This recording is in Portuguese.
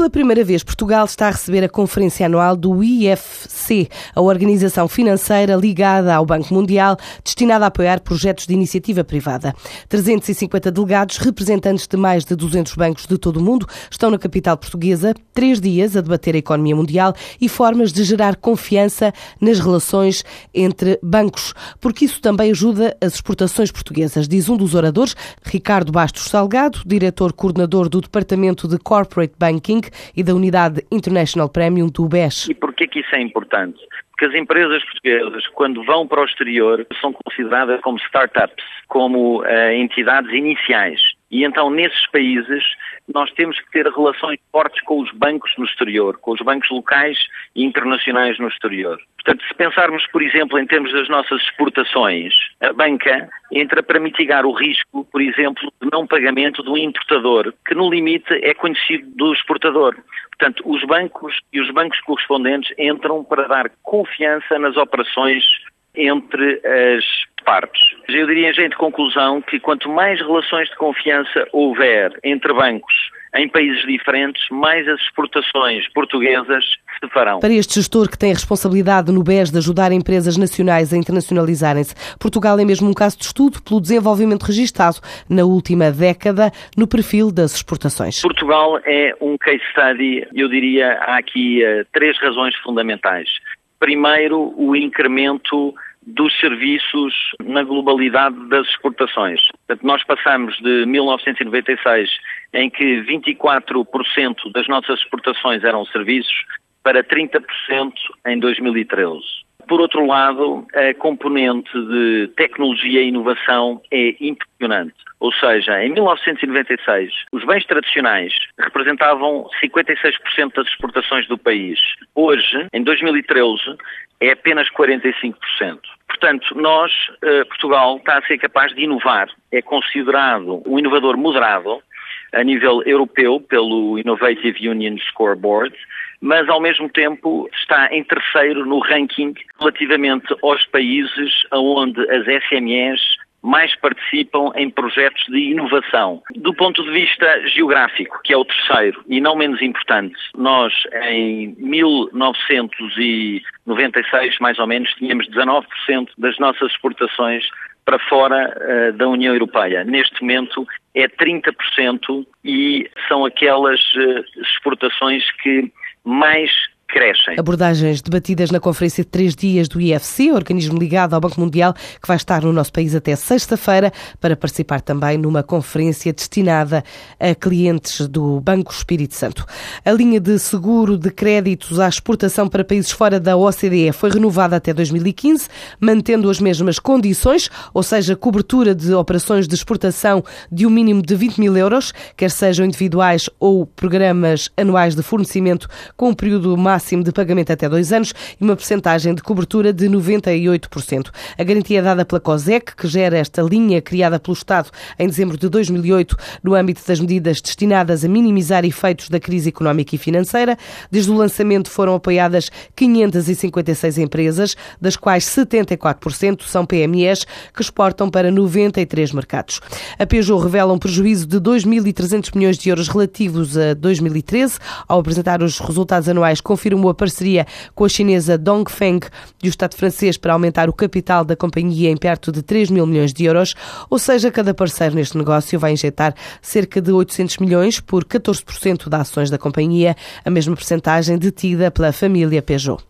Pela primeira vez, Portugal está a receber a conferência anual do IFC, a organização financeira ligada ao Banco Mundial, destinada a apoiar projetos de iniciativa privada. 350 delegados, representantes de mais de 200 bancos de todo o mundo, estão na capital portuguesa, três dias a debater a economia mundial e formas de gerar confiança nas relações entre bancos, porque isso também ajuda as exportações portuguesas, diz um dos oradores, Ricardo Bastos Salgado, diretor coordenador do Departamento de Corporate Banking e da Unidade International Premium do BES. E porquê que isso é importante? Porque as empresas portuguesas, quando vão para o exterior, são consideradas como startups, como uh, entidades iniciais. E então, nesses países, nós temos que ter relações fortes com os bancos no exterior, com os bancos locais e internacionais no exterior. Portanto, se pensarmos, por exemplo, em termos das nossas exportações, a banca entra para mitigar o risco, por exemplo, de não pagamento do importador, que no limite é conhecido do exportador. Portanto, os bancos e os bancos correspondentes entram para dar confiança nas operações entre as partes. Eu diria, gente, conclusão que quanto mais relações de confiança houver entre bancos em países diferentes, mais as exportações portuguesas se farão. Para este gestor que tem a responsabilidade no BES de ajudar empresas nacionais a internacionalizarem-se, Portugal é mesmo um caso de estudo pelo desenvolvimento registado na última década no perfil das exportações. Portugal é um case study, eu diria, há aqui uh, três razões fundamentais. Primeiro, o incremento dos serviços na globalidade das exportações. Portanto, nós passamos de 1996, em que 24% das nossas exportações eram serviços, para 30% em 2013. Por outro lado, a componente de tecnologia e inovação é impressionante. Ou seja, em 1996, os bens tradicionais representavam 56% das exportações do país. Hoje, em 2013, é apenas 45%. Portanto, nós, eh, Portugal, está a ser capaz de inovar. É considerado um inovador moderado a nível europeu pelo Innovative Union Scoreboard, mas ao mesmo tempo está em terceiro no ranking relativamente aos países onde as SMEs mais participam em projetos de inovação. Do ponto de vista geográfico, que é o terceiro e não menos importante, nós em 1996, mais ou menos, tínhamos 19% das nossas exportações para fora uh, da União Europeia. Neste momento é 30% e são aquelas uh, exportações que mais crescem. Abordagens debatidas na conferência de três dias do IFC, organismo ligado ao Banco Mundial, que vai estar no nosso país até sexta-feira, para participar também numa conferência destinada a clientes do Banco Espírito Santo. A linha de seguro de créditos à exportação para países fora da OCDE foi renovada até 2015, mantendo as mesmas condições, ou seja, cobertura de operações de exportação de um mínimo de 20 mil euros, quer sejam individuais ou programas anuais de fornecimento com um período máximo máximo de pagamento até dois anos e uma percentagem de cobertura de 98%. A garantia é dada pela COSEC, que gera esta linha criada pelo Estado em dezembro de 2008 no âmbito das medidas destinadas a minimizar efeitos da crise económica e financeira. Desde o lançamento foram apoiadas 556 empresas, das quais 74% são PMEs, que exportam para 93 mercados. A Peugeot revela um prejuízo de 2.300 milhões de euros relativos a 2013. Ao apresentar os resultados anuais, confirmou confirmou a parceria com a chinesa Dongfeng e o Estado francês para aumentar o capital da companhia em perto de 3 mil milhões de euros, ou seja, cada parceiro neste negócio vai injetar cerca de 800 milhões por 14% das ações da companhia, a mesma percentagem detida pela família Peugeot.